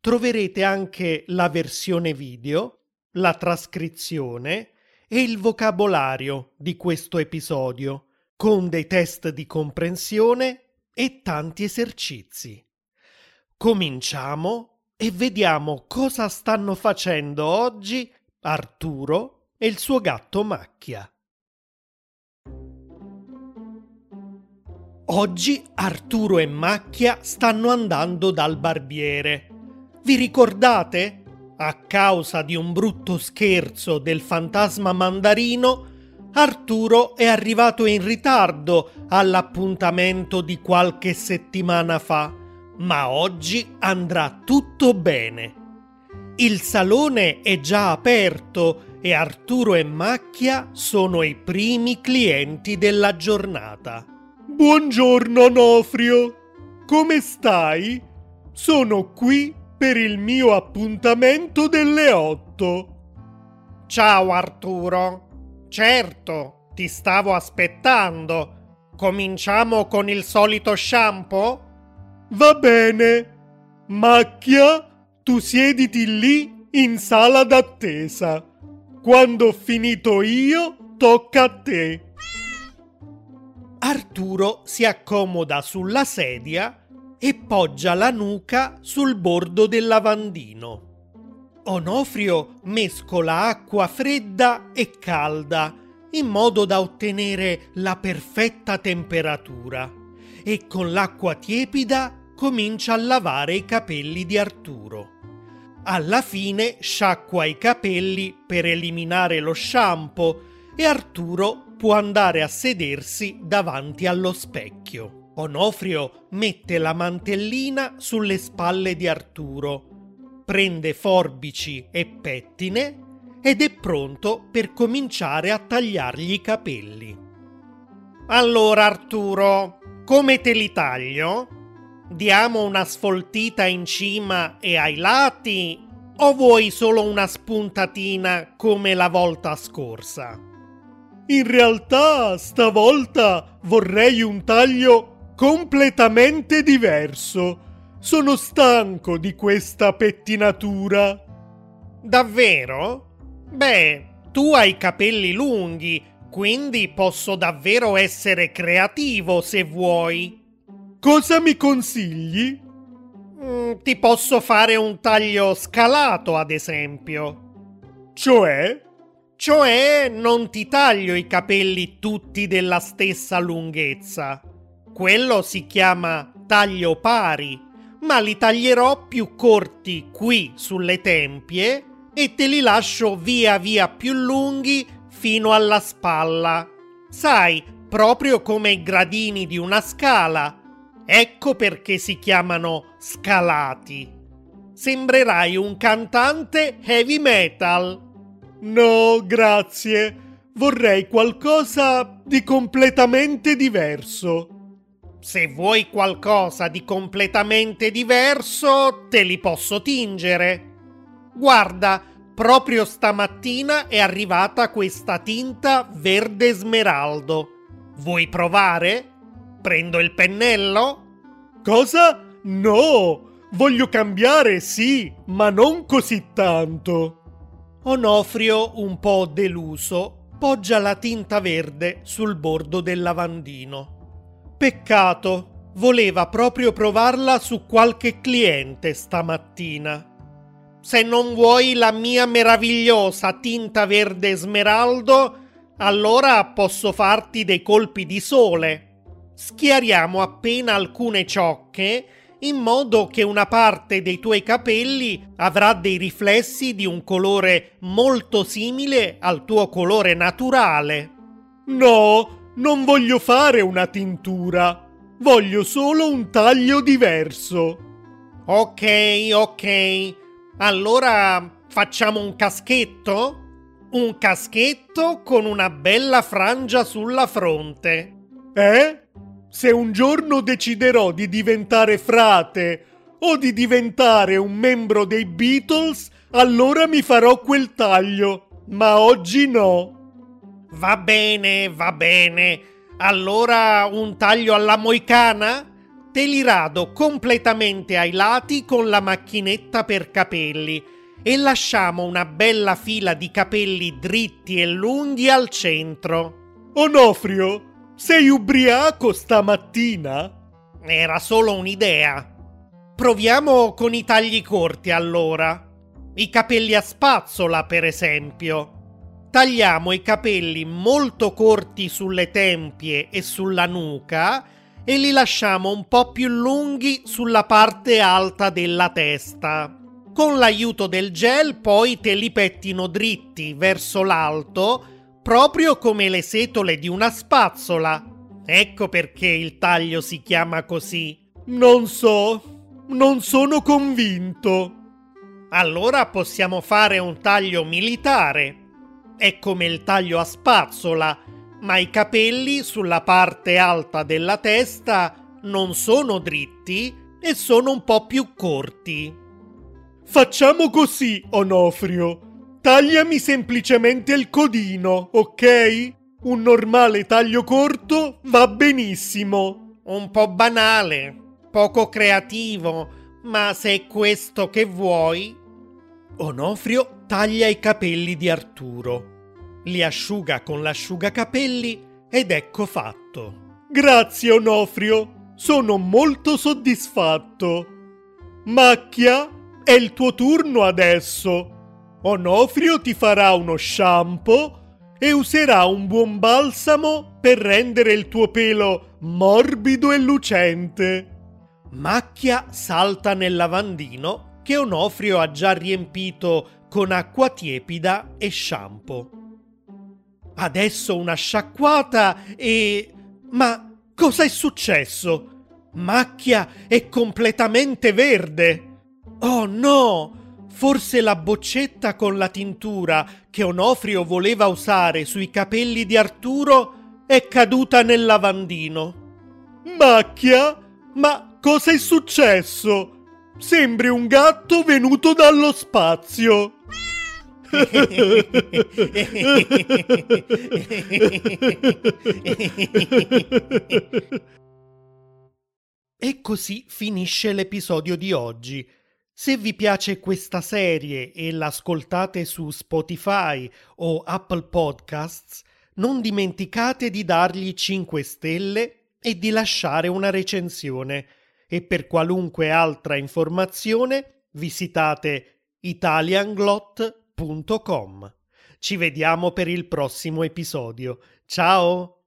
troverete anche la versione video, la trascrizione e il vocabolario di questo episodio, con dei test di comprensione e tanti esercizi. Cominciamo e vediamo cosa stanno facendo oggi Arturo e il suo gatto Macchia. Oggi Arturo e Macchia stanno andando dal barbiere vi ricordate? A causa di un brutto scherzo del fantasma mandarino, Arturo è arrivato in ritardo all'appuntamento di qualche settimana fa, ma oggi andrà tutto bene. Il salone è già aperto e Arturo e Macchia sono i primi clienti della giornata. Buongiorno Onofrio, come stai? Sono qui per il mio appuntamento delle otto. Ciao Arturo. Certo, ti stavo aspettando. Cominciamo con il solito shampoo? Va bene. Macchia, tu siediti lì in sala d'attesa. Quando ho finito io, tocca a te. Arturo si accomoda sulla sedia e poggia la nuca sul bordo del lavandino. Onofrio mescola acqua fredda e calda in modo da ottenere la perfetta temperatura e con l'acqua tiepida comincia a lavare i capelli di Arturo. Alla fine sciacqua i capelli per eliminare lo shampoo e Arturo può andare a sedersi davanti allo specchio. Onofrio mette la mantellina sulle spalle di Arturo, prende forbici e pettine ed è pronto per cominciare a tagliargli i capelli. Allora Arturo, come te li taglio? Diamo una sfoltita in cima e ai lati o vuoi solo una spuntatina come la volta scorsa? In realtà stavolta vorrei un taglio completamente diverso. Sono stanco di questa pettinatura. Davvero? Beh, tu hai capelli lunghi, quindi posso davvero essere creativo se vuoi. Cosa mi consigli? Mm, ti posso fare un taglio scalato, ad esempio. Cioè? Cioè, non ti taglio i capelli tutti della stessa lunghezza. Quello si chiama taglio pari, ma li taglierò più corti qui sulle tempie e te li lascio via via più lunghi fino alla spalla. Sai, proprio come i gradini di una scala. Ecco perché si chiamano scalati. Sembrerai un cantante heavy metal. No, grazie. Vorrei qualcosa di completamente diverso. Se vuoi qualcosa di completamente diverso, te li posso tingere. Guarda, proprio stamattina è arrivata questa tinta verde smeraldo. Vuoi provare? Prendo il pennello? Cosa? No! Voglio cambiare, sì, ma non così tanto. Onofrio, un po' deluso, poggia la tinta verde sul bordo del lavandino. Peccato, voleva proprio provarla su qualche cliente stamattina. Se non vuoi la mia meravigliosa tinta verde smeraldo, allora posso farti dei colpi di sole. Schiariamo appena alcune ciocche in modo che una parte dei tuoi capelli avrà dei riflessi di un colore molto simile al tuo colore naturale. No, non voglio fare una tintura, voglio solo un taglio diverso. Ok, ok. Allora Facciamo un caschetto? Un caschetto con una bella frangia sulla fronte. Eh? Se un giorno deciderò di diventare frate o di diventare un membro dei Beatles, allora mi farò quel taglio, ma oggi no. Va bene, va bene. Allora un taglio alla moicana? Te li rado completamente ai lati con la macchinetta per capelli e lasciamo una bella fila di capelli dritti e lunghi al centro. Onofrio, sei ubriaco stamattina? Era solo un'idea. Proviamo con i tagli corti allora. I capelli a spazzola, per esempio. Tagliamo i capelli molto corti sulle tempie e sulla nuca e li lasciamo un po' più lunghi sulla parte alta della testa. Con l'aiuto del gel poi te li pettino dritti verso l'alto, proprio come le setole di una spazzola. Ecco perché il taglio si chiama così. Non so, non sono convinto. Allora possiamo fare un taglio militare. È come il taglio a spazzola, ma i capelli sulla parte alta della testa non sono dritti e sono un po' più corti. Facciamo così, Onofrio. Tagliami semplicemente il codino, ok? Un normale taglio corto va benissimo. Un po' banale, poco creativo, ma se è questo che vuoi. Onofrio taglia i capelli di Arturo, li asciuga con l'asciugacapelli ed ecco fatto. Grazie, Onofrio. Sono molto soddisfatto. Macchia, è il tuo turno adesso. Onofrio ti farà uno shampoo e userà un buon balsamo per rendere il tuo pelo morbido e lucente. Macchia salta nel lavandino che Onofrio ha già riempito con acqua tiepida e shampoo. Adesso una sciacquata e... Ma cosa è successo? Macchia è completamente verde. Oh no! Forse la boccetta con la tintura che Onofrio voleva usare sui capelli di Arturo è caduta nel lavandino. Macchia? Ma cosa è successo? Sembri un gatto venuto dallo spazio. e così finisce l'episodio di oggi. Se vi piace questa serie e l'ascoltate su Spotify o Apple Podcasts, non dimenticate di dargli 5 stelle e di lasciare una recensione. E per qualunque altra informazione visitate italianglot.com. Ci vediamo per il prossimo episodio. Ciao!